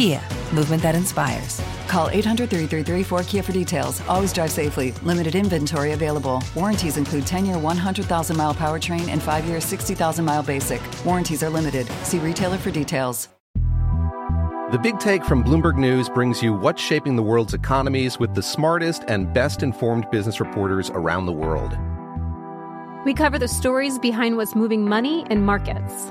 Kia, movement that inspires. Call 800 333 4KIA for details. Always drive safely. Limited inventory available. Warranties include 10 year 100,000 mile powertrain and 5 year 60,000 mile basic. Warranties are limited. See retailer for details. The Big Take from Bloomberg News brings you what's shaping the world's economies with the smartest and best informed business reporters around the world. We cover the stories behind what's moving money and markets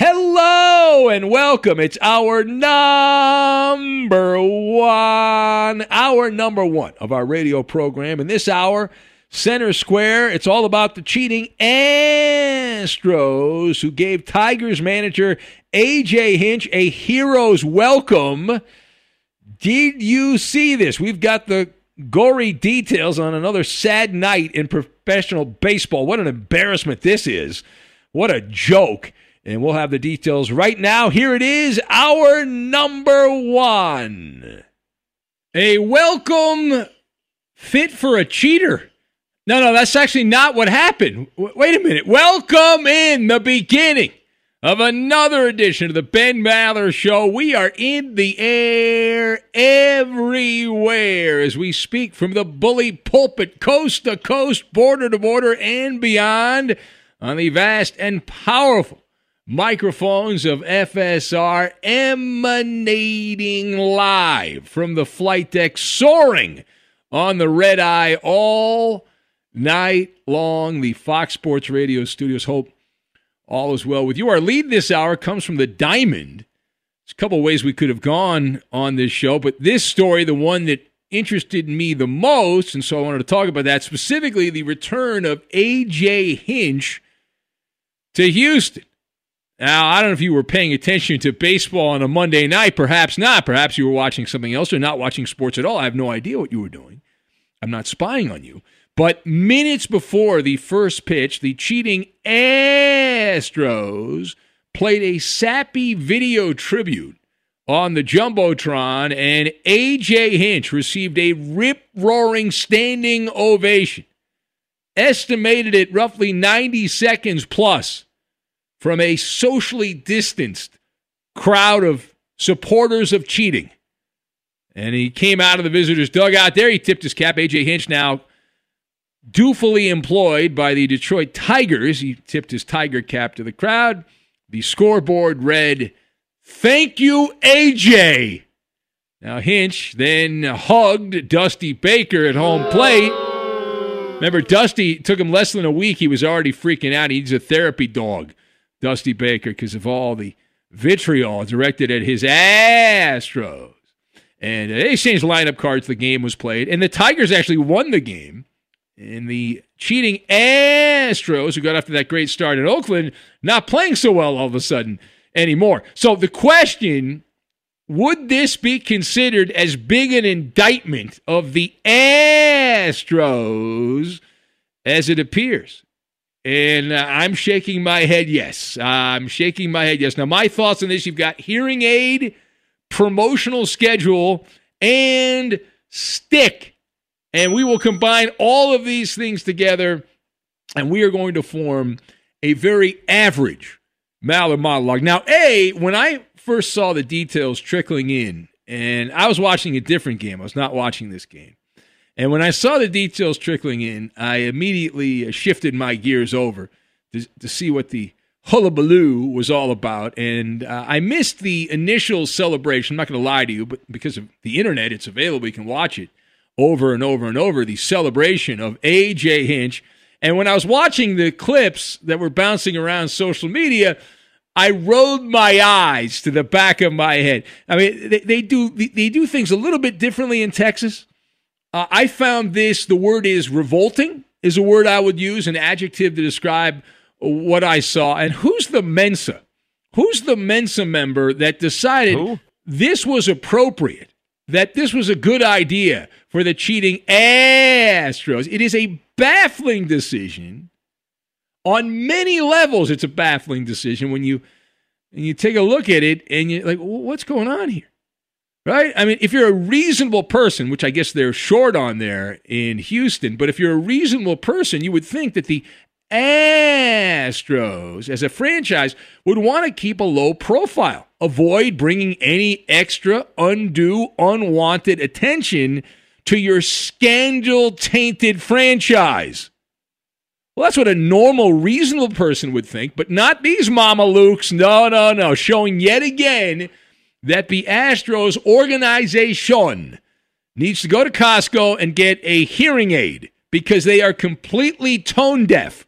Hello and welcome. It's our number one, our number one of our radio program. In this hour, Center Square, it's all about the cheating Astros who gave Tigers manager AJ Hinch a hero's welcome. Did you see this? We've got the gory details on another sad night in professional baseball. What an embarrassment this is. What a joke. And we'll have the details right now. Here it is, our number one. A welcome fit for a cheater. No, no, that's actually not what happened. W- wait a minute. Welcome in the beginning of another edition of the Ben Maller Show. We are in the air everywhere as we speak from the bully pulpit, coast to coast, border to border, and beyond on the vast and powerful microphones of FSR emanating live from the flight deck, soaring on the red eye all night long. The Fox Sports Radio studios hope all is well with you. Our lead this hour comes from the Diamond. There's a couple ways we could have gone on this show, but this story, the one that interested me the most, and so I wanted to talk about that specifically the return of AJ Hinch to Houston. Now, I don't know if you were paying attention to baseball on a Monday night. Perhaps not. Perhaps you were watching something else or not watching sports at all. I have no idea what you were doing. I'm not spying on you. But minutes before the first pitch, the cheating Astros played a sappy video tribute on the Jumbotron, and AJ Hinch received a rip roaring standing ovation, estimated at roughly 90 seconds plus from a socially distanced crowd of supporters of cheating. And he came out of the visitors' dugout there. He tipped his cap. AJ Hinch now dutifully employed by the Detroit Tigers. He tipped his Tiger cap to the crowd. The scoreboard read, Thank you, AJ. Now, Hinch then hugged Dusty Baker at home plate. Remember, Dusty took him less than a week. He was already freaking out. He's a therapy dog. Dusty Baker because of all the vitriol directed at his Astros. And they changed lineup cards. The game was played, and the Tigers actually won the game. And the cheating Astros, who got off to that great start in Oakland, not playing so well all of a sudden anymore. So the question would this be considered as big an indictment of the Astros as it appears? And uh, I'm shaking my head yes. I'm shaking my head yes. Now, my thoughts on this you've got hearing aid, promotional schedule, and stick. And we will combine all of these things together, and we are going to form a very average Maller monologue. Now, A, when I first saw the details trickling in, and I was watching a different game, I was not watching this game. And when I saw the details trickling in, I immediately shifted my gears over to, to see what the hullabaloo was all about. And uh, I missed the initial celebration. I'm not going to lie to you, but because of the internet, it's available. You can watch it over and over and over. The celebration of A.J. Hinch. And when I was watching the clips that were bouncing around social media, I rolled my eyes to the back of my head. I mean, they, they do they do things a little bit differently in Texas. Uh, I found this, the word is revolting, is a word I would use, an adjective to describe what I saw. And who's the Mensa? Who's the Mensa member that decided Who? this was appropriate, that this was a good idea for the cheating Astros? It is a baffling decision. On many levels, it's a baffling decision when you and you take a look at it and you're like, what's going on here? Right? I mean, if you're a reasonable person, which I guess they're short on there in Houston, but if you're a reasonable person, you would think that the Astros, as a franchise, would want to keep a low profile, avoid bringing any extra, undue, unwanted attention to your scandal tainted franchise. Well, that's what a normal, reasonable person would think, but not these Mama Lukes. No, no, no. Showing yet again that the Astros organization needs to go to Costco and get a hearing aid because they are completely tone deaf.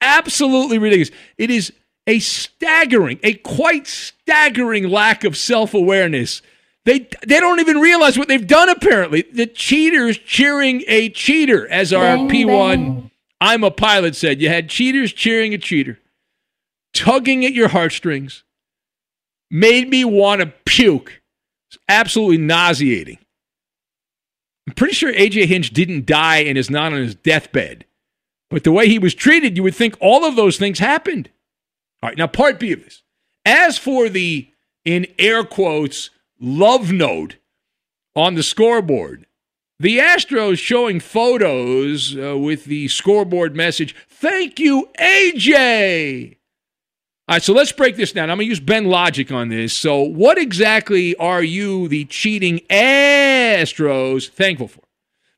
Absolutely ridiculous. It is a staggering, a quite staggering lack of self awareness. They, they don't even realize what they've done, apparently. The cheaters cheering a cheater, as our bang, P1 bang. I'm a pilot said. You had cheaters cheering a cheater, tugging at your heartstrings, made me want to puke. It's absolutely nauseating. I'm pretty sure AJ Hinch didn't die and is not on his deathbed. But the way he was treated, you would think all of those things happened. All right, now part B of this. As for the, in air quotes, love note on the scoreboard, the Astros showing photos uh, with the scoreboard message, Thank you, AJ. All right, so let's break this down. I'm going to use Ben logic on this. So, what exactly are you, the cheating Astros, thankful for?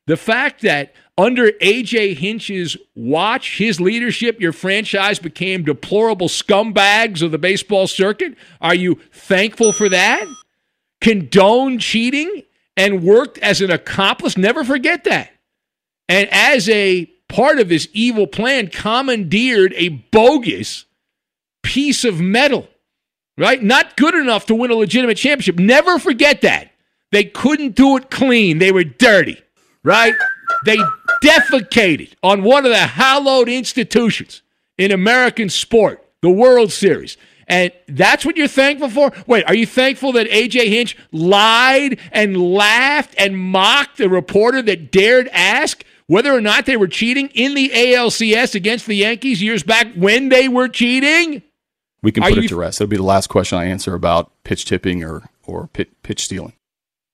The fact that under AJ Hinch's watch, his leadership, your franchise became deplorable scumbags of the baseball circuit? Are you thankful for that? Condone cheating and worked as an accomplice? Never forget that. And as a part of this evil plan, commandeered a bogus piece of metal, right? Not good enough to win a legitimate championship. Never forget that. They couldn't do it clean. They were dirty, right? They defecated on one of the hallowed institutions in American sport, the World Series. And that's what you're thankful for? Wait, are you thankful that AJ Hinch lied and laughed and mocked the reporter that dared ask whether or not they were cheating in the ALCS against the Yankees years back when they were cheating? We can put it to rest. It'll be the last question I answer about pitch tipping or or pitch stealing.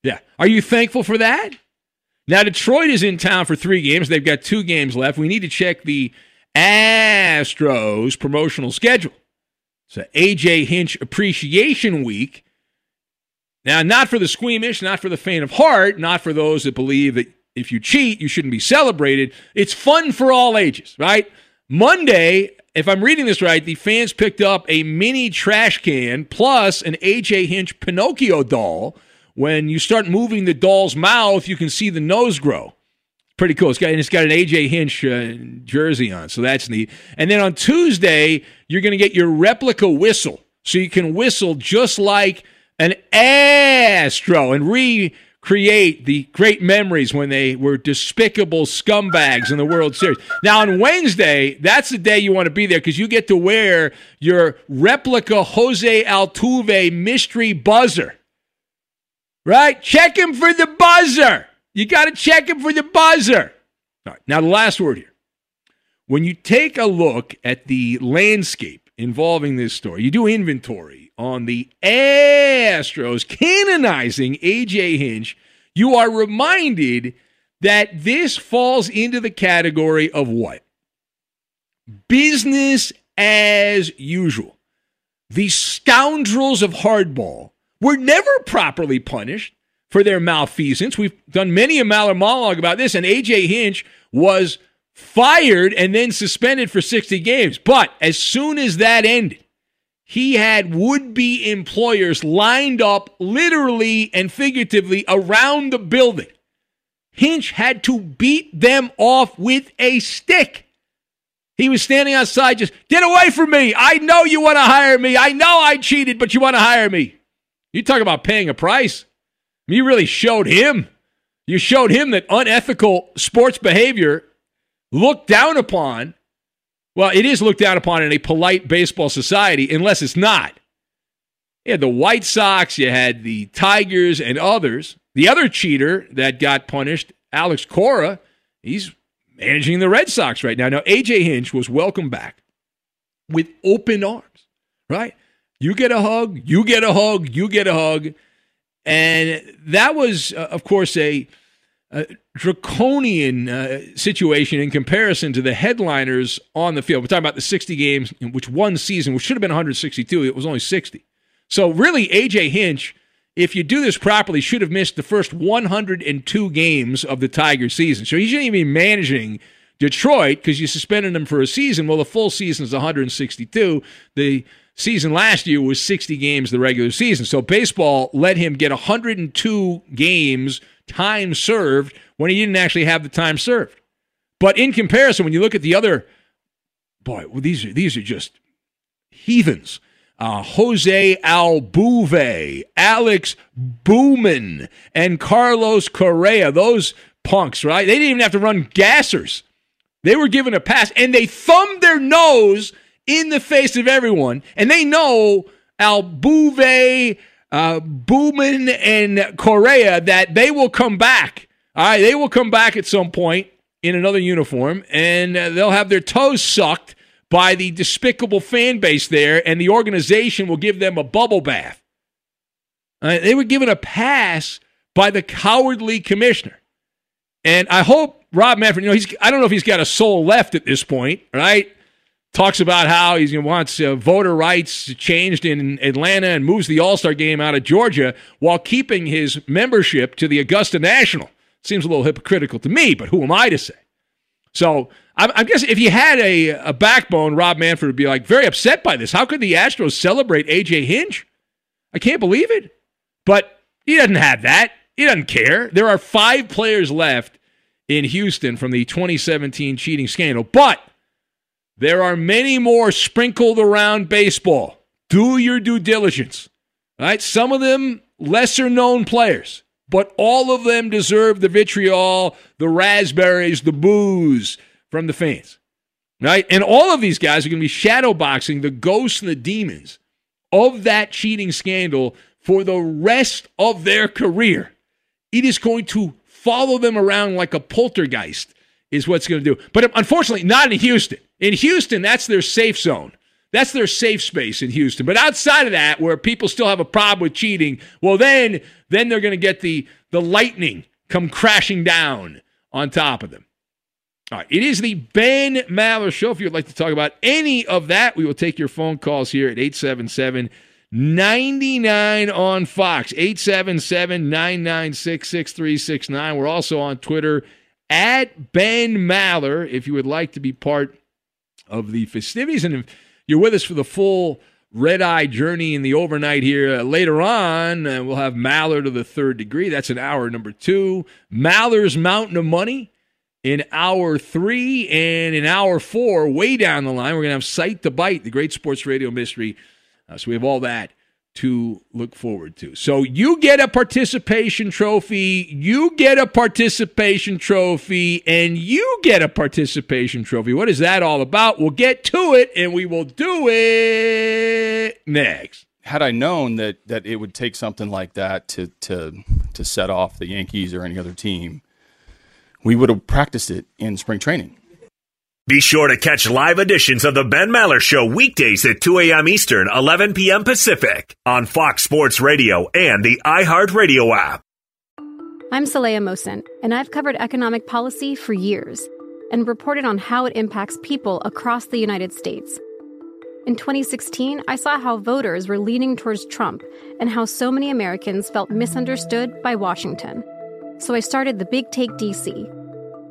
Yeah. Are you thankful for that? Now Detroit is in town for three games. They've got two games left. We need to check the Astros promotional schedule. So AJ Hinch Appreciation Week. Now, not for the squeamish, not for the faint of heart, not for those that believe that if you cheat, you shouldn't be celebrated. It's fun for all ages, right? Monday, if I'm reading this right, the fans picked up a mini trash can plus an AJ Hinch Pinocchio doll. When you start moving the doll's mouth, you can see the nose grow. Pretty cool. It's got, and it's got an AJ Hinch uh, jersey on, so that's neat. And then on Tuesday, you're going to get your replica whistle. So you can whistle just like an Astro and re create the great memories when they were despicable scumbags in the World Series. Now, on Wednesday, that's the day you want to be there because you get to wear your replica Jose Altuve mystery buzzer. Right? Check him for the buzzer. You got to check him for the buzzer. All right, now the last word here. When you take a look at the landscape involving this story, you do inventory on the Astros canonizing AJ Hinch, you are reminded that this falls into the category of what? Business as usual. The scoundrels of hardball were never properly punished for their malfeasance. We've done many a Maller monologue about this, and AJ Hinch was fired and then suspended for 60 games. But as soon as that ended, he had would be employers lined up literally and figuratively around the building. Hinch had to beat them off with a stick. He was standing outside, just get away from me. I know you want to hire me. I know I cheated, but you want to hire me. You talk about paying a price. You really showed him. You showed him that unethical sports behavior looked down upon. Well, it is looked down upon in a polite baseball society, unless it's not. You had the White Sox, you had the Tigers, and others. The other cheater that got punished, Alex Cora, he's managing the Red Sox right now. Now, AJ Hinch was welcomed back with open arms, right? You get a hug, you get a hug, you get a hug. And that was, uh, of course, a, a draconian uh, situation in comparison to the headliners on the field. We're talking about the 60 games, in which one season, which should have been 162, it was only 60. So, really, AJ Hinch, if you do this properly, should have missed the first 102 games of the Tiger season. So, he shouldn't even be managing Detroit because you suspended him for a season. Well, the full season is 162. The season last year was 60 games the regular season. So baseball let him get 102 games time served when he didn't actually have the time served. But in comparison, when you look at the other, boy, well, these are these are just heathens. Uh, Jose Altuve, Alex Bregman, and Carlos Correa. Those punks, right? They didn't even have to run gassers. They were given a pass, and they thumbed their nose in the face of everyone, and they know Altuve, uh, Bregman, and Correa that they will come back. All right, they will come back at some point in another uniform, and uh, they'll have their toes sucked by the despicable fan base there, and the organization will give them a bubble bath. Uh, they were given a pass by the cowardly commissioner. And I hope Rob Manfred, you know, he's I don't know if he's got a soul left at this point, right? Talks about how he wants uh, voter rights changed in Atlanta and moves the All Star game out of Georgia while keeping his membership to the Augusta National. Seems a little hypocritical to me, but who am I to say? So I, I guess if you had a, a backbone, Rob Manfred would be like very upset by this. How could the Astros celebrate AJ Hinch? I can't believe it. But he doesn't have that. He doesn't care. There are five players left in Houston from the 2017 cheating scandal. But there are many more sprinkled around baseball. Do your due diligence. All right, some of them lesser known players, but all of them deserve the vitriol, the raspberries, the booze from the fans. Right? And all of these guys are going to be shadowboxing the ghosts and the demons of that cheating scandal for the rest of their career. It is going to follow them around like a poltergeist, is what's going to do. But unfortunately, not in Houston. In Houston, that's their safe zone. That's their safe space in Houston. But outside of that, where people still have a problem with cheating, well, then then they're going to get the the lightning come crashing down on top of them. All right, it is the Ben Maller Show. If you'd like to talk about any of that, we will take your phone calls here at 877 99 on Fox, 877 996 6369. We're also on Twitter at Ben Maller if you would like to be part of the festivities. And if you're with us for the full red eye journey in the overnight here uh, later on, uh, we'll have Maller to the third degree. That's an hour number two. Maller's Mountain of Money in hour three. And in hour four, way down the line, we're going to have Sight to Bite, the great sports radio mystery. Uh, so we have all that to look forward to. So you get a participation trophy, you get a participation trophy, and you get a participation trophy. What is that all about? We'll get to it and we will do it next. Had I known that that it would take something like that to to to set off the Yankees or any other team, we would have practiced it in spring training. Be sure to catch live editions of the Ben Maller Show weekdays at 2 a.m. Eastern, 11 p.m. Pacific on Fox Sports Radio and the iHeartRadio app. I'm Saleha Mohsin, and I've covered economic policy for years and reported on how it impacts people across the United States. In 2016, I saw how voters were leaning towards Trump and how so many Americans felt misunderstood by Washington. So I started the Big Take DC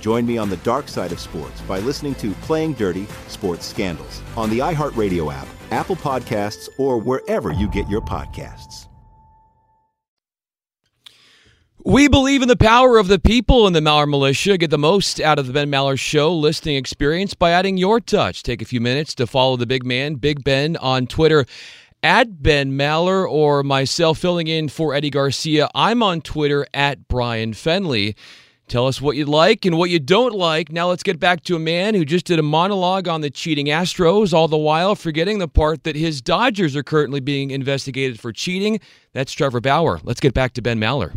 Join me on the dark side of sports by listening to Playing Dirty Sports Scandals on the iHeartRadio app, Apple Podcasts, or wherever you get your podcasts. We believe in the power of the people in the Maller Militia. Get the most out of the Ben Maller Show listening experience by adding your touch. Take a few minutes to follow the big man, Big Ben, on Twitter at Ben Maller or myself filling in for Eddie Garcia. I'm on Twitter at Brian Finley. Tell us what you like and what you don't like. Now let's get back to a man who just did a monologue on the cheating Astros, all the while forgetting the part that his Dodgers are currently being investigated for cheating. That's Trevor Bauer. Let's get back to Ben Maller.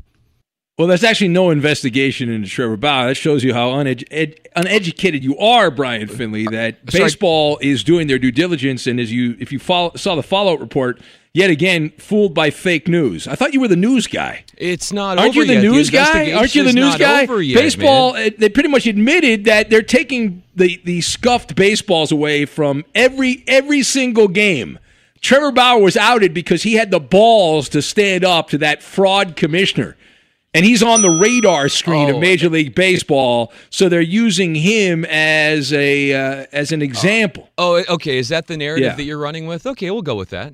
Well, there's actually no investigation into Trevor Bauer. That shows you how uned- ed- uneducated you are, Brian Finley. That Sorry. baseball is doing their due diligence, and as you, if you follow, saw the follow-up report, yet again fooled by fake news. I thought you were the news guy. It's not Aren't over you the yet. news guy? Aren't you the news guy? yet, baseball. man. uh, They pretty much admitted that they're taking the the scuffed baseballs away from every every single game. Trevor Bauer was outed because he had the balls to stand up to that fraud commissioner. And he's on the radar screen Oh. of Major League Baseball, so they're using him as a uh, as an example. Oh, okay. Is that the narrative Yeah. that you're running with? Okay, we'll go with that.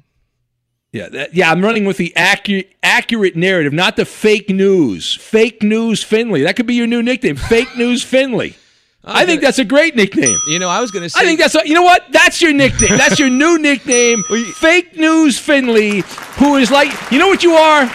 Yeah, that, yeah, I'm running with the accurate accurate narrative, not the fake news. Fake news Finley. That could be your new nickname. Fake news Finley. I think that's a great nickname. You know, I was going to say. I think that's a, you know what? That's your nickname. That's your new nickname. Fake news Finley, who is like you know what you are.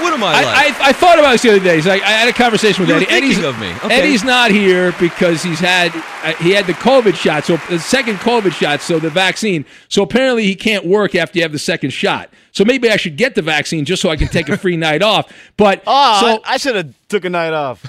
What am I I, like? I, I thought about this the other day. So I, I had a conversation with You were Eddie. Eddie's, thinking of me. Okay. Eddie's not here because he's had uh, he had the COVID shot, so the second COVID shot, so the vaccine. So apparently he can't work after you have the second shot. So maybe I should get the vaccine just so I can take a free night off. But Oh, so I, I should have took a night off.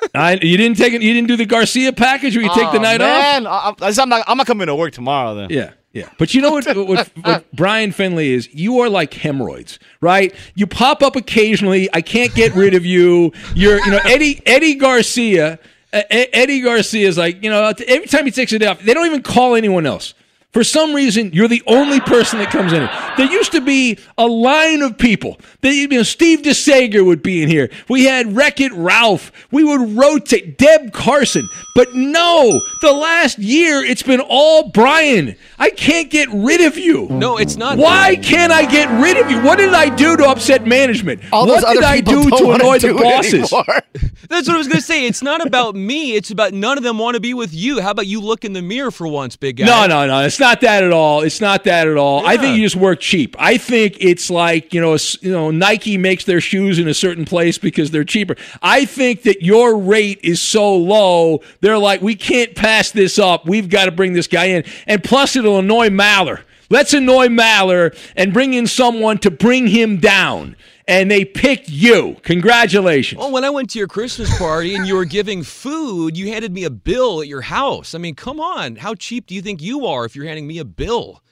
I, you didn't take it. You didn't do the Garcia package where you take the Aw, night off. man. I, I, I'm not. I'm not coming to work tomorrow then. Yeah, yeah. But you know what, what, what Brian Finley is? You are like hemorrhoids, right? You pop up occasionally. I can't get rid of you. You're, you know, Eddie Eddie Garcia. Uh, Eddie Garcia is like, you know, every time he takes it off, they don't even call anyone else. For some reason, you're the only person that comes in. There used to be a line of people. That, you know, Steve DeSager would be in here. We had Wreck It Ralph. We would rotate Deb Carson. But no, the last year it's been all Brian. I can't get rid of you. No, it's not. Why can't I get rid of you? What did I do to upset management? All what those did other I people do don't to annoy do the it bosses? anymore. That's what I was going to say. It's not about me. It's about none of them want to be with you. How about you look in the mirror for once, big guy? No, no, no. It's not that at all. It's not that at all. I think you just work cheap. I think it's like you know, you know, Nike makes their shoes in a certain place because they're cheaper. I think that your rate is so low. They're like, we can't pass this up. We've got to bring this guy in, and plus it'll annoy Maller. Let's annoy Maller and bring in someone to bring him down. And they picked you. Congratulations. Well, when I went to your Christmas party and you were giving food, you handed me a bill at your house. I mean, come on. How cheap do you think you are if you're handing me a bill?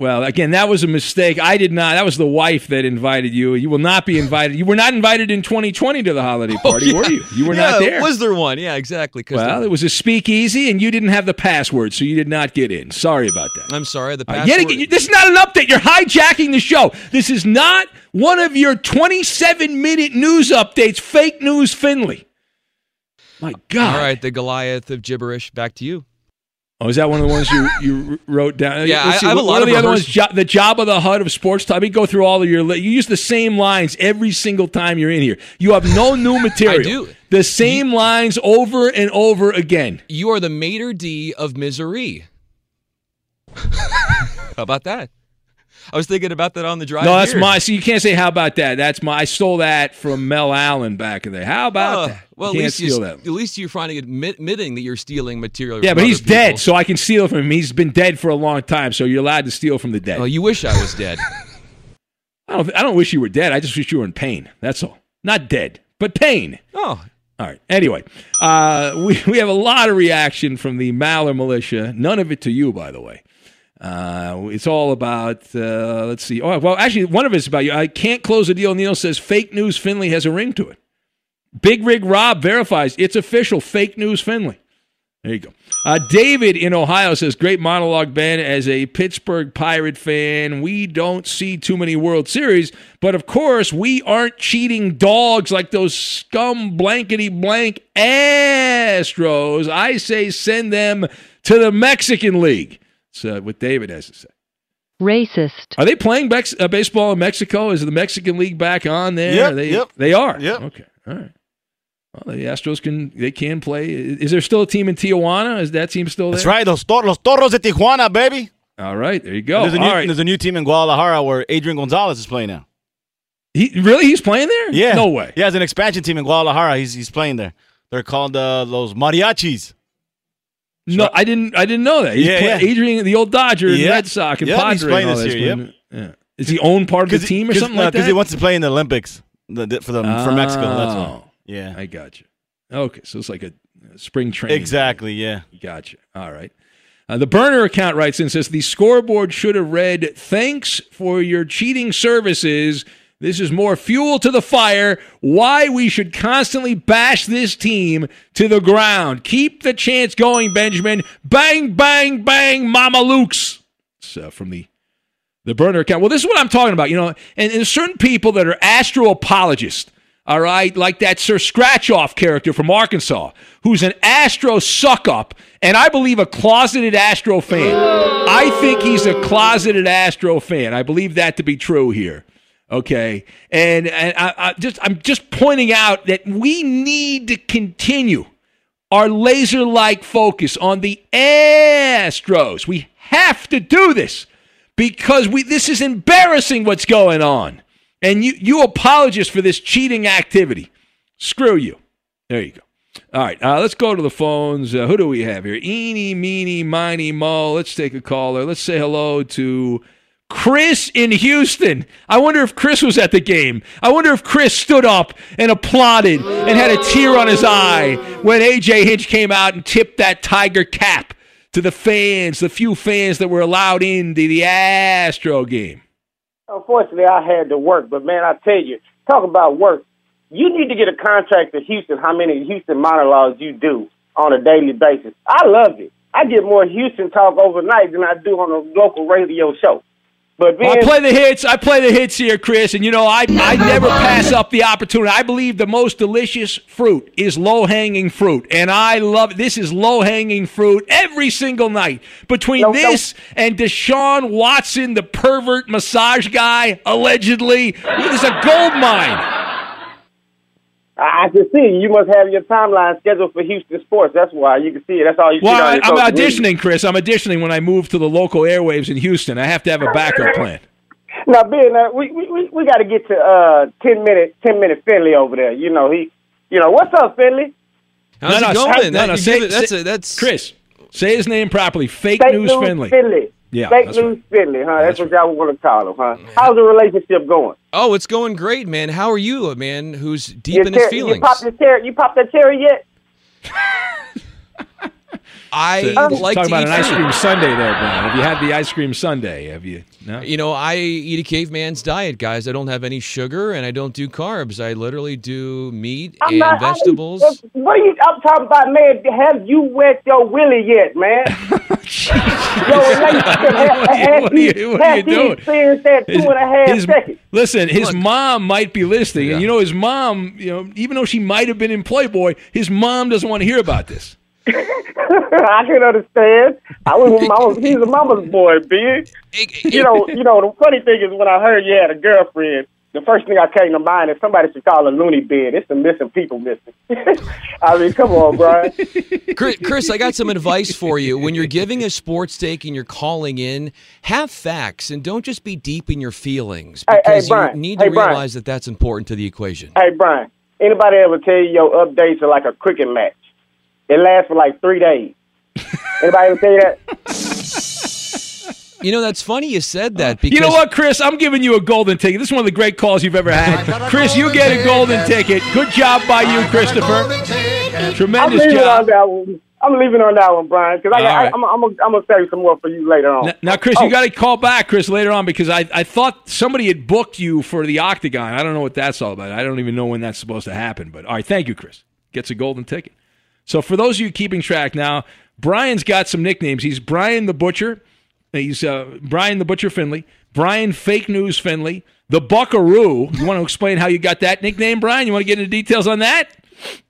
Well, again, that was a mistake. I did not. That was the wife that invited you. You will not be invited. You were not invited in 2020 to the holiday party, Oh, were you? You were Yeah, not there. Was there one? Yeah, exactly. well, it was a speakeasy, and you didn't have the password, so you did not get in. Sorry about that. I'm sorry. The Uh, password. yet again, this is not an update. You're hijacking the show. This is not one of your 27 minute news updates. Fake news, Finley. My God. All right, the Goliath of gibberish. Back to you. Oh, is that one of the ones you, you wrote down? Yeah, Let's I- see, I have a lot of the other ones? Jo- the job of the HUD of sports time. Let me go through all of your. li- You use the same lines every single time you're in here. You have no new material. do. The same lines over and over again. You are the maitre d' of misery. How about that? I was thinking about that on the drive. no, that's here. my. So you can't say how about that. That's my. I stole that from Mel Allen back in the day. How about Oh, that? Well, you at least, you, at least you're finally admit, admitting that you're stealing material. Yeah, from but he's dead, so I can steal from him. He's been dead for a long time, so you're allowed to steal from the dead. Oh, you wish I was dead. I don't. I don't wish you were dead. I just wish you were in pain. That's all. Not dead, but pain. Oh. All right. Anyway, uh, we we have a lot of reaction from the Maller militia. None of it to you, by the way. Uh, it's all about. Uh, let's see. Oh, well, actually, one of it's about you. I can't close a deal. Neil says fake news. Finley has a ring to it. Big Rig Rob verifies it's official. Fake news. Finley. There you go. Uh, David in Ohio says, Great monologue, Ben. As a Pittsburgh Pirate fan, we don't see too many World Series, but of course, we aren't cheating dogs like those scum blankety blank Astros. I say send them to the Mexican League. That's uh, what David has to say. Racist. Are they playing Bex- uh, baseball in Mexico? Is the Mexican League back on there? Yep, Are they, yep. They are. Yep. Okay. All right. Well, the Astros can they can play. Is there still a team in Tijuana? Is that team still there? That's right. Los, tor- los Toros de Tijuana, baby. All right, there you go. There's a, new, All right. there's a new team in Guadalajara where Adrian Gonzalez is playing now. He really he's playing there? Yeah. No way. Yeah, has an expansion team in Guadalajara. He's he's playing there. They're called uh, those mariachis. No, I didn't. I didn't know that. He's Yeah, play- yeah. Adrian, the old Dodger, Yeah. Red Sox, and Yeah, he's playing and all this year, When- yeah. Is he own part of the team or something like that? Because he wants to play in the Olympics the, the- for the for Mexico. That's Oh, all. Yeah, I got you. Okay, so it's like a spring training. Exactly. Yeah. Gotcha. All right. Uh, the burner account writes in says the scoreboard should have read thanks for your cheating services. This is more fuel to the fire. Why we should constantly bash this team to the ground. Keep the chance going, Benjamin. Bang, bang, bang, Mama Luke's. Uh, from the the burner account. Well, this is what I'm talking about. You know, and, and certain people that are astro apologists. All right, like that Sir Scratchoff character from Arkansas, who's an Astro suck up, and I believe a closeted Astro fan. I think he's a closeted Astro fan. I believe that to be true here. Okay, and and I, I just I'm just pointing out that we need to continue our laser like focus on the Astros. We have to do this because we this is embarrassing what's going on. And you you apologists for this cheating activity. Screw you. There you go. All right, uh, let's go to the phones. Uh, who do we have here? Eeny, meeny, miny, mo. Let's take a caller. Let's say hello to Chris in Houston. I wonder if Chris was at the game. I wonder if Chris stood up and applauded and had a tear on his eye when AJ Hinch came out and tipped that Tiger cap to the fans, the few fans that were allowed into the Astro game. Unfortunately, I had to work, but man, I tell you, talk about work. You need to get a contract to Houston. How many Houston monologues you do on a daily basis? I love it. I get more Houston talk overnight than I do on a local radio show. But I play the hits. I play the hits here, Chris. And you know, I I never pass up the opportunity. I believe the most delicious fruit is low hanging fruit, and I love. This is low hanging fruit every single night. Between this and Deshaun Watson, the pervert massage guy, allegedly, is a gold mine. I I can see you must have your timeline scheduled for Houston sports. That's why you can see it. That's all you see. Well, on I, your I'm auditioning, Chris. I'm auditioning when I move to the local airwaves in Houston. I have to have a backup plan. Now, Ben, uh, we we we, we got to get to uh ten minute ten minute Finley over there. You know he, you know what's up, Finley? How's no, it no, going? say- no, That- no, you say- give it- that's say- a- that's Chris. Say his name properly. Fake, Fake news, Finley. Finley. Yeah, Fake that's news Finley, huh? That's, what y'all want to call him, huh? How's the relationship going? Oh, it's going great, man. How are you, a man who's deep You in his feelings? You popped your cherry. You popped that cherry yet? I So, like talking to about eat an ice cream sundae there, Brian. Have you had the ice cream sundae? Have you? No. You know, I eat a caveman's diet, guys. I don't have any sugar and I don't do carbs. I literally do meat I'm and not- I- vegetables. what are you? I'm talking about, man. Have you wet your willy yet, man? your relationship has, has What are you- what are you doing? experienced that two and a half his- seconds? Listen, his mom might be listening, and you know his mom. You know, even though she might have been in Playboy, his mom doesn't want to hear about this. I can understand. I was, was he's a mama's boy, big. You know, you know. The funny thing is, when I heard you had a girlfriend, the first thing I came to mind is somebody should call a loony bin. It's the missing people missing. I mean, come on, Brian. Chris, Chris, I got some advice for you. When you're giving a sports take and you're calling in, have facts and don't just be deep in your feelings Hey, hey, because Brian. you need to Hey, Brian. realize that that's important to the equation. Hey, Brian. Anybody ever tell you your updates are like a cricket match? It lasts for like three days. Anybody ever tell you that? You know, that's funny you said that because You know what, Chris? I'm giving you a golden ticket. This is one of the great calls you've ever had. Chris, you get a golden ticket. Good job by you, Christopher. Tremendous I'm leaving job. on that one. I'm leaving on that one, Brian, because right. I'm I'm, I'm gonna save some more for you later on. Now, now, Chris, Oh, you got to call back, Chris, later on because I, I thought somebody had booked you for the Octagon. I don't know what that's all about. I don't even know when that's supposed to happen. But all right, thank you, Chris. Gets a golden ticket. So for those of you keeping track now, Brian's got some nicknames. He's Brian the Butcher. He's uh, Brian the Butcher Finley. Brian Fake News Finley. The Buckaroo. You want to explain how you got that nickname, Brian? You want to get into details on that?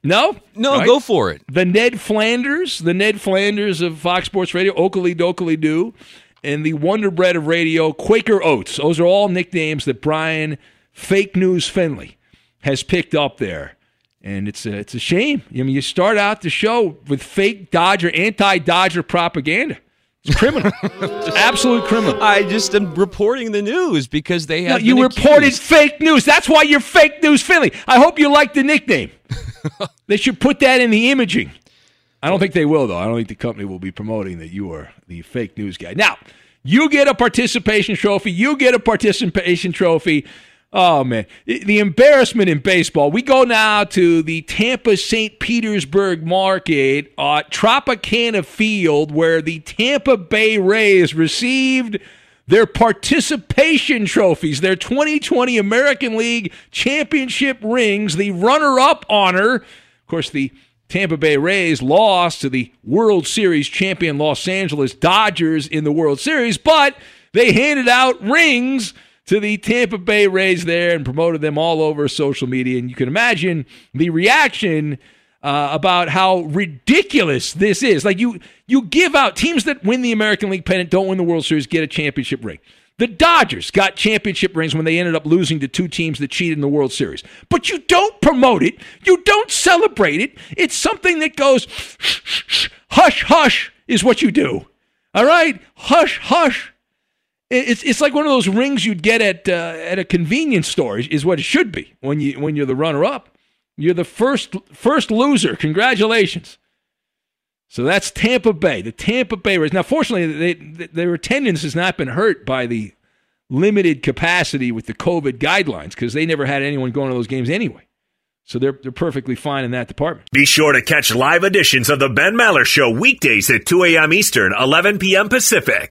No? No, right. go for it. The Ned Flanders, the Ned Flanders of Fox Sports Radio, Oakley Dokley Doo, and the Wonder Bread of Radio, Quaker Oats. Those are all nicknames that Brian Fake News Finley has picked up there. And it's a, it's a shame. I mean, you start out the show with fake Dodger, anti Dodger propaganda. It's criminal. it's absolute criminal. I just am reporting the news because they No, have. you been reported accused. fake news. That's why you're fake news Finley. I hope you like the nickname. they should put that in the imaging. I don't think they will, though. I don't think the company will be promoting that you are the fake news guy. Now, you get a participation trophy. You get a participation trophy. Oh, man. The embarrassment in baseball. We go now to the Tampa St. Petersburg market at Tropicana Field, where the Tampa Bay Rays received their participation trophies, their 2020 American League championship rings, the runner up honor. Of course, the Tampa Bay Rays lost to the World Series champion Los Angeles Dodgers in the World Series, but they handed out rings to the Tampa Bay Rays there and promoted them all over social media. And you can imagine the reaction uh, about how ridiculous this is. Like you, you give out teams that win the American League pennant, don't win the World Series, get a championship ring. The Dodgers got championship rings when they ended up losing to two teams that cheated in the World Series. But you don't promote it. You don't celebrate it. It's something that goes hush, hush is what you do. All right? Hush, hush. It's, it's like one of those rings you'd get at uh, at a convenience store is, what it should be when you when you're the runner up. You're the first first loser. Congratulations. So that's Tampa Bay, the Tampa Bay Rays. Now, fortunately, they, they, their attendance has not been hurt by the limited capacity with the COVID guidelines because they never had anyone going to those games anyway. So they're they're perfectly fine in that department. Be sure to catch live editions of the Ben Maller Show weekdays at 2 a.m. Eastern, 11 p.m. Pacific.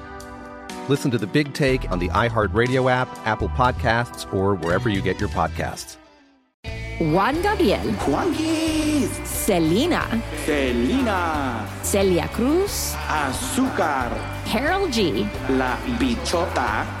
Listen to the big take on the iHeartRadio app, Apple Podcasts, or wherever you get your podcasts. Juan Gabriel. Juanquis. Selena. Selena. Celia Cruz. Azúcar. Karol G. La Bichota.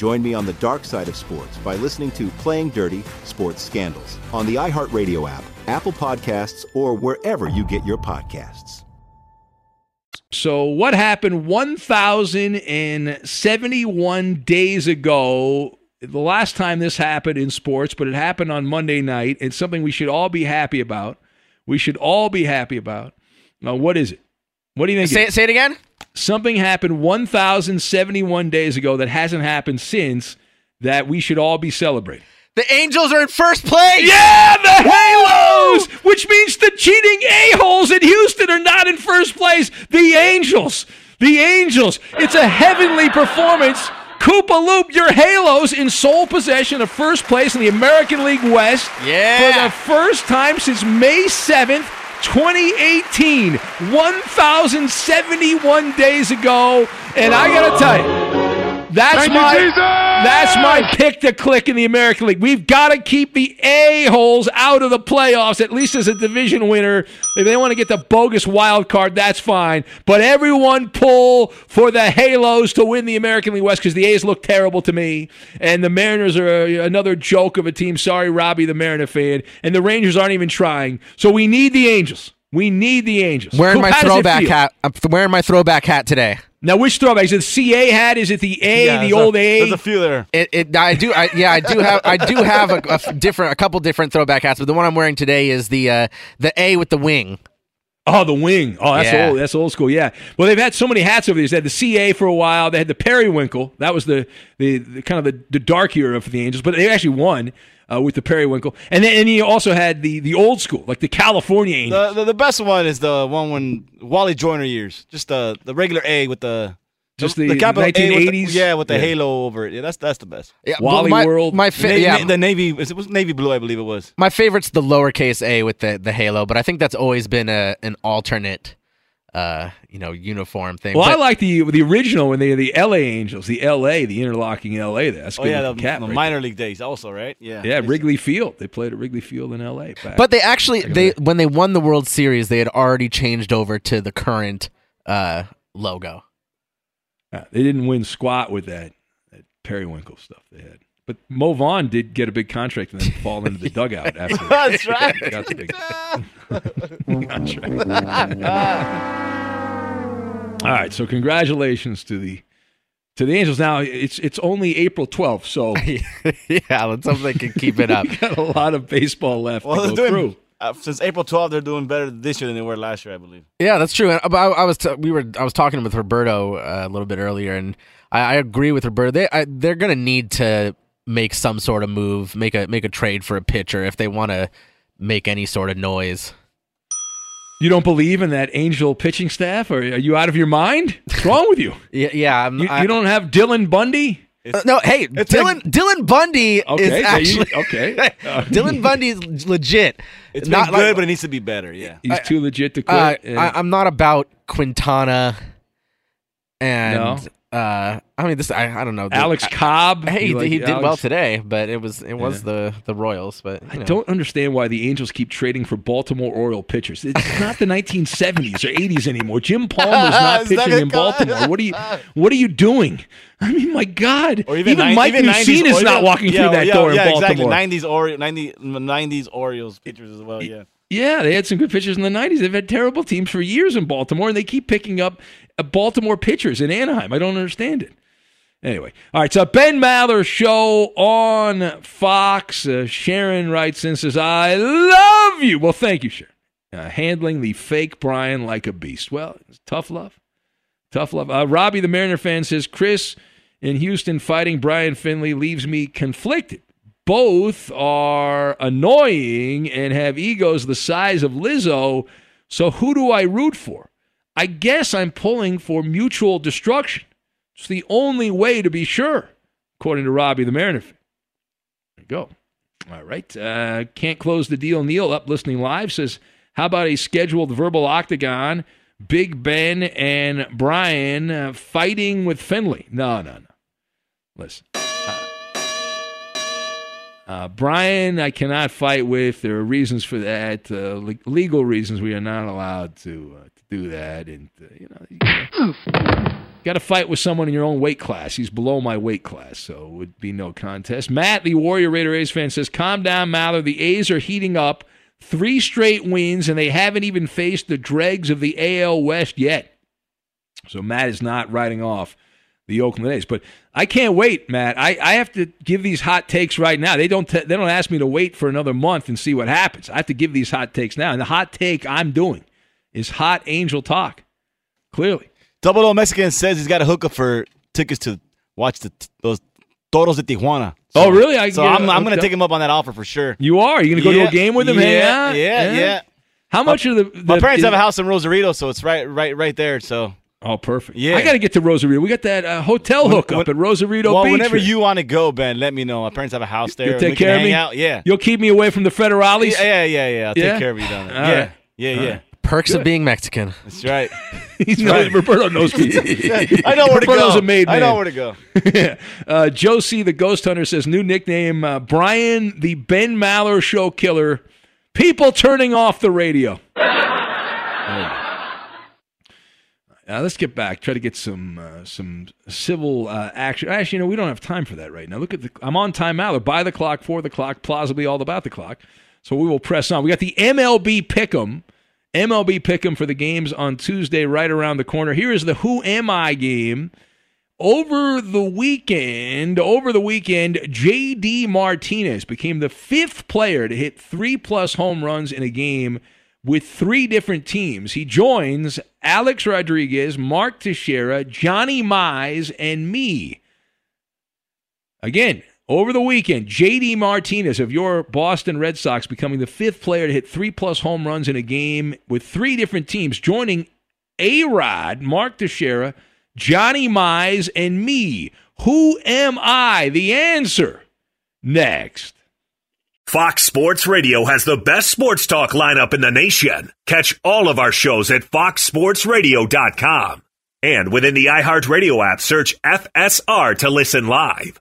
Join me on the dark side of sports by listening to Playing Dirty Sports Scandals on the iHeartRadio app, Apple Podcasts, or wherever you get your podcasts. So, what happened 1,071 days ago? The last time this happened in sports, but it happened on Monday night. It's something we should all be happy about. We should all be happy about. Now, what is it? What do you think? Say it, say it again. Something happened 1,071 days ago that hasn't happened since that we should all be celebrating. The Angels are in first place. Yeah, the Halos, which means the cheating a-holes in Houston are not in first place. The Angels, the Angels. It's a heavenly performance. Koopa Loop, your Halos in sole possession of first place in the American League West Yeah. for the first time since May 7th, 2018. 1,071 days ago. And I got to tell you, that's Thank you, my Jesus! that's my pick to click in the American League. We've got to keep the a-holes out of the playoffs, at least as a division winner. If they want to get the bogus wild card, that's fine. But everyone pull for the Halos to win the American League West because the A's look terrible to me. And the Mariners are another joke of a team. Sorry, Robbie, the Mariner fan. And the Rangers aren't even trying. So we need the Angels. We need the Angels. Wearing Coop, my how does it throwback hat. I'm wearing my throwback hat today. Now, which throwback? Is it the CA hat? Is it the A, the old A? A? There's a few there. It, it, I do. I, yeah, I do have. I do have a different, a couple different throwback hats, but the one I'm wearing today is the uh, the A with the wing. Oh, the wing. Oh, that's Yeah. old. That's old school. Yeah. Well, they've had so many hats over the years. They had the CA for a while. They had the periwinkle. That was the the, the kind of the, the dark era for the Angels, but they actually won uh, with the periwinkle. And then and you also had the the old school, like the California Angels. The, the the best one is the one when Wally Joyner years, just the the regular A with the Just the capital A with the- 1980s? yeah, with the Yeah. halo over it. Yeah, that's that's the best. Yeah, Wally my- World. my fa- Na- yeah. the navy it was navy blue, I believe it was. My favorite's the lowercase A with the the halo, but I think that's always been a an alternate, uh, you know, uniform thing. Well, I like the the original when they the LA Angels, the LA, the interlocking LA. There. That's Oh good yeah, the, looking cap the right minor league days also, right? Yeah. Yeah, Wrigley Field. They played at Wrigley Field in LA. Back. But they actually they the when they won the World Series, they had already changed over to the current uh, logo. Yeah, they didn't win squat with that, that periwinkle stuff they had. But Mo Vaughn did get a big contract and then fall into the dugout after. That's right. he got the big contract. All right, so congratulations to the to the Angels. Now it's it's only April twelfth, so yeah, let's hope they can keep it up. got a lot of baseball left Well, to they're go doing through. uh, since April 12th, they're doing better this year than they were last year, I believe. Yeah, that's true. And, but I, I was t- we were I was talking with Roberto uh, a little bit earlier, and I, I agree with Roberto. They I, they're going to need to make some sort of move, make a make a trade for a pitcher if they want to make any sort of noise. You don't believe in that Angel pitching staff, or are you out of your mind? What's wrong with you? Yeah, yeah. I'm, You, I- you don't have Dylan Bundy? Uh, no, hey, Dylan Dylan Bundy Okay, is so you- actually okay. Dylan Bundy is legit. It's Not been good, like- but it needs to be better. Yeah. He's too legit to quit. Uh, and- I, I'm not about Quintana and No? Uh, I mean, this I, I don't know. The- Alex I- Cobb. Hey, he, like he did well today, but it was it was Yeah. the the Royals. But I know. don't understand why the Angels keep trading for Baltimore Oriole pitchers. It's not the 1970s or 80s anymore. Jim Palmer's not pitching in Baltimore. What are you What are you doing? I mean, my God. Or even, nine- Mike even 90s Mussina is not walking yeah, through that yeah, door in Baltimore. Exactly. 90s, Ori- 90, 90s Orioles pitchers as well. Yeah. Yeah, they had some good pitchers in the 90s. They've had terrible teams for years in Baltimore, and they keep picking up uh, Baltimore pitchers in Anaheim. I don't understand it. Anyway, all right, so Ben Maller show on Fox. Uh, Sharon writes in says, I love you. Well, thank you, Sharon. Uh, handling the fake Brian like a beast. Well, tough love. Tough love. Uh, Robbie, the Mariner fan, says, Chris in Houston fighting Brian Finley leaves me conflicted. Both are annoying and have egos the size of Lizzo. So who do I root for? I guess I'm pulling for mutual destruction. It's the only way to be sure, according to Robbie the Mariner. There you go. All right. Uh, can't close the deal. Neil up listening live says, How about a scheduled verbal octagon? Big Ben and Brian uh, fighting with Finley. No, no, no. Listen. Uh, Brian, I cannot fight with. There are reasons for that, uh, le- legal reasons. We are not allowed to uh, to do that, and uh, you know, you got to fight with someone in your own weight class. He's below my weight class, so it would be no contest. Matt, the Warrior Raider A's fan, says, "Calm down, Maller. The A's are heating up. Three straight wins, and they haven't even faced the dregs of the AL West yet." So Matt is not writing off the Oakland A's. But I can't wait, Matt. I, I have to give these hot takes right now. They don't t- they don't ask me to wait for another month and see what happens. I have to give these hot takes now. And the hot take I'm doing is hot angel talk. Clearly. Double O Mexican says he's got a hookup for tickets to watch the those Toros de Tijuana. Oh, so, Oh, really? I so I'm, I'm going to take him up on that offer for sure. You are? You going to go to a game with him? Yeah, out? yeah, yeah. How much of the, the My parents have a house in Rosarito, so it's right, right, right there. So Oh, perfect. Yeah. I got to get to Rosarito. We got that uh, hotel When- hookup when- at Rosarito well, Beach. whenever here. you want to go, Ben, let me know. My parents have a house there. You'll take care of me. Out. Yeah. You'll keep me away from the federales. Yeah, yeah, yeah, yeah. I'll Yeah? take care of you down there. Yeah. right. yeah, All yeah, right. Perks of being Mexican. That's right. He's That's no, right. Roberto knows me. I know where to go. Roberto's a made man. I know where to go. uh, Josie, the ghost hunter, says new nickname uh, Brian, the Ben Maller show killer. People turning off the radio. Uh, let's get back. Try to get some uh, some civil uh, action. Actually, you know, we don't have time for that right now. Look at the. I'm on time Maller. By the clock, for the clock, plausibly all about the clock. So we will press on. We got the MLB Pick'em. MLB Pick'em for the games on Tuesday, right around the corner. Here is the Who Am I game. Over the weekend, over the weekend, JD Martinez became the fifth player to hit three plus home runs in a game with three different teams. He joins Alex Rodriguez, Mark Teixeira, Johnny Mize, and me. Again, over the weekend, JD Martinez of your Boston Red Sox becoming the fifth player to hit three plus home runs in a game with three different teams, joining A Rod, Mark Teixeira, Johnny Mize, and me. Who am I? The answer next. Fox Sports Radio has the best sports talk lineup in the nation. Catch all of our shows at foxsportsradio.com. And within the iHeartRadio app, search FSR to listen live.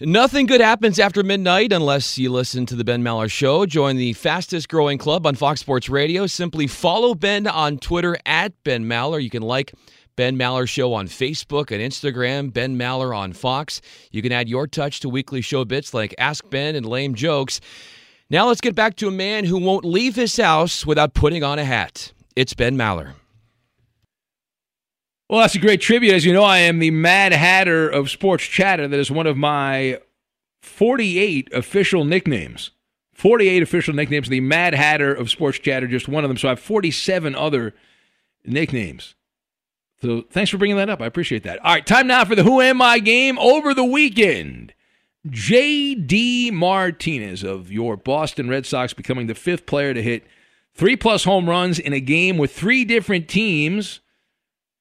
Nothing good happens after midnight unless you listen to the Ben Maller Show. Join the fastest growing club on Fox Sports Radio. Simply follow Ben on Twitter at Ben Maller. You can like Ben Maller Show on Facebook and Instagram, Ben Maller on Fox. You can add your touch to weekly show bits like Ask Ben and Lame Jokes. Now let's get back to a man who won't leave his house without putting on a hat. It's Ben Maller. Well, that's a great tribute. As you know, I am the Mad Hatter of Sports Chatter. That is one of my 48 official nicknames. 48 official nicknames. The Mad Hatter of Sports Chatter, just one of them. So I have 47 other nicknames. So thanks for bringing that up. I appreciate that. All right, time now for the Who Am I game over the weekend. J.D. Martinez of your Boston Red Sox becoming the fifth player to hit three plus home runs in a game with three different teams.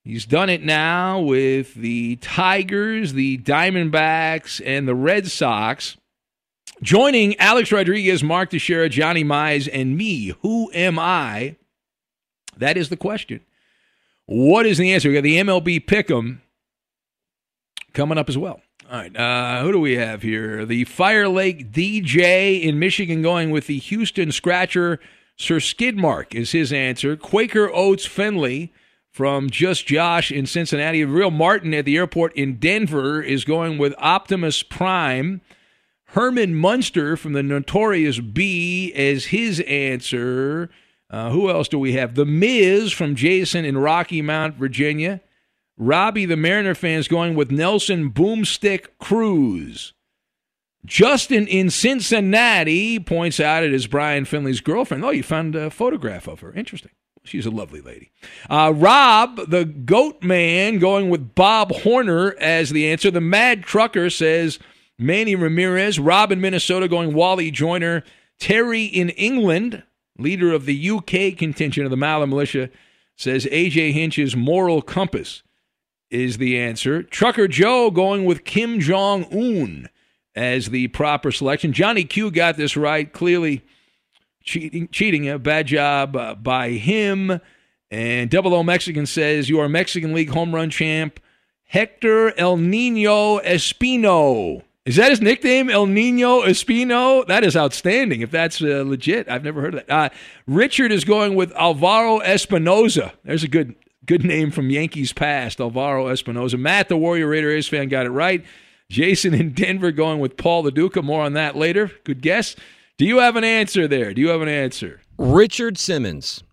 He's done it now with the Tigers, the Diamondbacks, and the Red Sox. Joining Alex Rodriguez, Mark Teixeira, Johnny Mize, and me. Who am I? That is the question. What is the answer? We got the MLB Pick'em. coming up as well. All right, uh, who do we have here? The Fire Lake DJ in Michigan going with the Houston Scratcher. Sir Skidmark is his answer. Quaker Oats Finley from Just Josh in Cincinnati. Real Martin at the airport in Denver is going with Optimus Prime. Herman Munster from the Notorious B as his answer. Uh, who else do we have? The Miz from Jason in Rocky Mount, Virginia. Robbie, the Mariner fans, going with Nelson Boomstick Cruz. Justin in Cincinnati points out it is Brian Finley's girlfriend. Oh, you found a photograph of her. Interesting. She's a lovely lady. Uh, Rob, the goat man, going with Bob Horner as the answer. The Mad Trucker says Manny Ramirez. Rob in Minnesota going Wally Joyner. Terry in England, leader of the UK contingent of the Maller Militia, says AJ Hinch's moral compass is the answer. Trucker Joe going with Kim Jong Un as the proper selection. Johnny Q got this right. Clearly cheating, cheating. A bad job uh, by him. And Double O Mexican says you are Mexican League home run champ Hector El Nino Espino. Is that his nickname, El Nino Espino? That is outstanding. If that's uh, legit, I've never heard of that. Uh, Richard is going with Alvaro Espinoza. There's a good good name from Yankees past, Alvaro Espinoza. Matt, the Warrior Raider A's fan, got it right. Jason in Denver going with Paul Lo Duca. More on that later. Good guess. Do you have an answer there? Do you have an answer? Richard Simmons.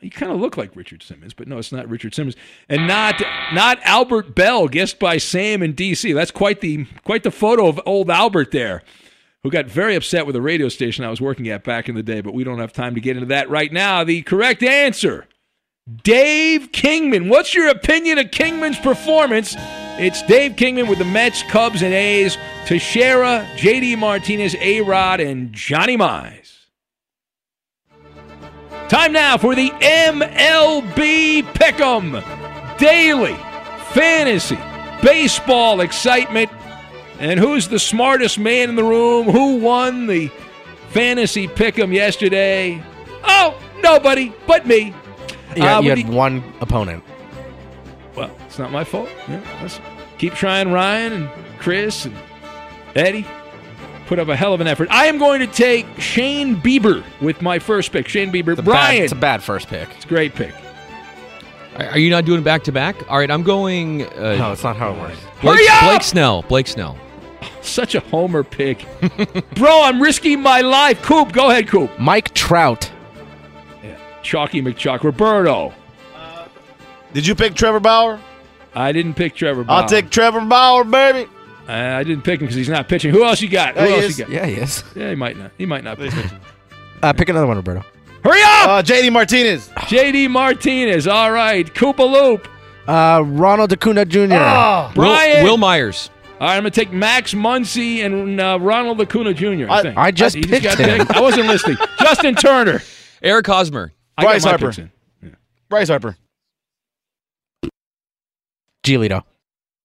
You kind of look like Richard Simmons, but no, it's not Richard Simmons, and not not Albert Belle, guessed by Sam in D.C. That's quite the quite the photo of old Albert there, who got very upset with the radio station I was working at back in the day. But we don't have time to get into that right now. The correct answer Dave Kingman. What's your opinion of Kingman's performance? It's Dave Kingman with the Mets, Cubs, and A's. Teixeira, J.D. Martinez, A Rod, and Johnny Mize. Time now for the MLB Pick'em Daily Fantasy Baseball Excitement. And who's the smartest man in the room? Who won the Fantasy Pick'em yesterday? Oh, nobody but me. Yeah, Uh, you had one opponent. Well, it's not my fault. Yeah, let's keep trying, Ryan and Chris and Eddie. Put up a hell of an effort. I am going to take Shane Bieber with my first pick. Shane Bieber. Bad, Brian. it's a bad first pick. It's a great pick. Are are you not doing back to back? All right, I'm going. Uh, No, it's not how it works. Blake, Hurry up! Blake Snell. Blake Snell. Such a homer pick. Bro, I'm risking my life. Coop, go ahead, Coop. Mike Trout. Chalky McChalk. Roberto. Did you pick Trevor Bauer? I didn't pick Trevor Bauer. I'll take Trevor Bauer, baby. Uh, I didn't pick him because he's not pitching. Who else you got? Yeah, Who he else is. you got? Yeah, he is. Yeah, he might not. He might not. Be. Uh, pick another one, Roberto. Hurry up! Uh, JD Martinez. JD Martinez. All right. Koopa Loop. Uh, Ronald Acuna Jr. Oh. Brian. Will, Wil Myers. All right, I'm going to take Max Muncy and uh, Ronald Acuna Jr. I, I- think. I just He picked got him. I wasn't listening. Justin Turner. Eric Hosmer. I got Bryce my Harper. picks in. Bryce Harper. Giolito.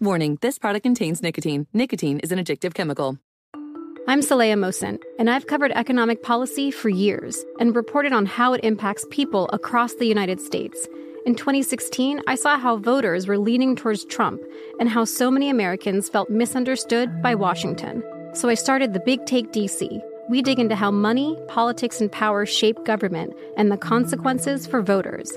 Warning, this product contains nicotine. Nicotine is an addictive chemical. I'm Saleha Mohsin, and I've covered economic policy for years and reported on how it impacts people across the United States. In 2016, I saw how voters were leaning towards Trump and how so many Americans felt misunderstood by Washington. So I started the Big Take DC. We dig into how money, politics, and power shape government and the consequences for voters.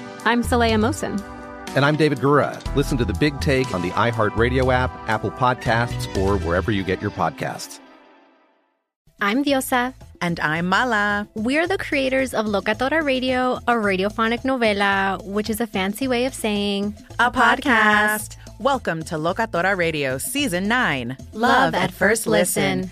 I'm Saleha Mohsin. And I'm David Gura. Listen to The Big Take on the iHeartRadio app, Apple Podcasts, or wherever you get your podcasts. I'm Diosa. And I'm Mala. We're the creators of Locatora Radio, a radiophonic novela, which is a fancy way of saying a podcast. Welcome to Locatora Radio Season 9 Love, Love at, at First listen. listen.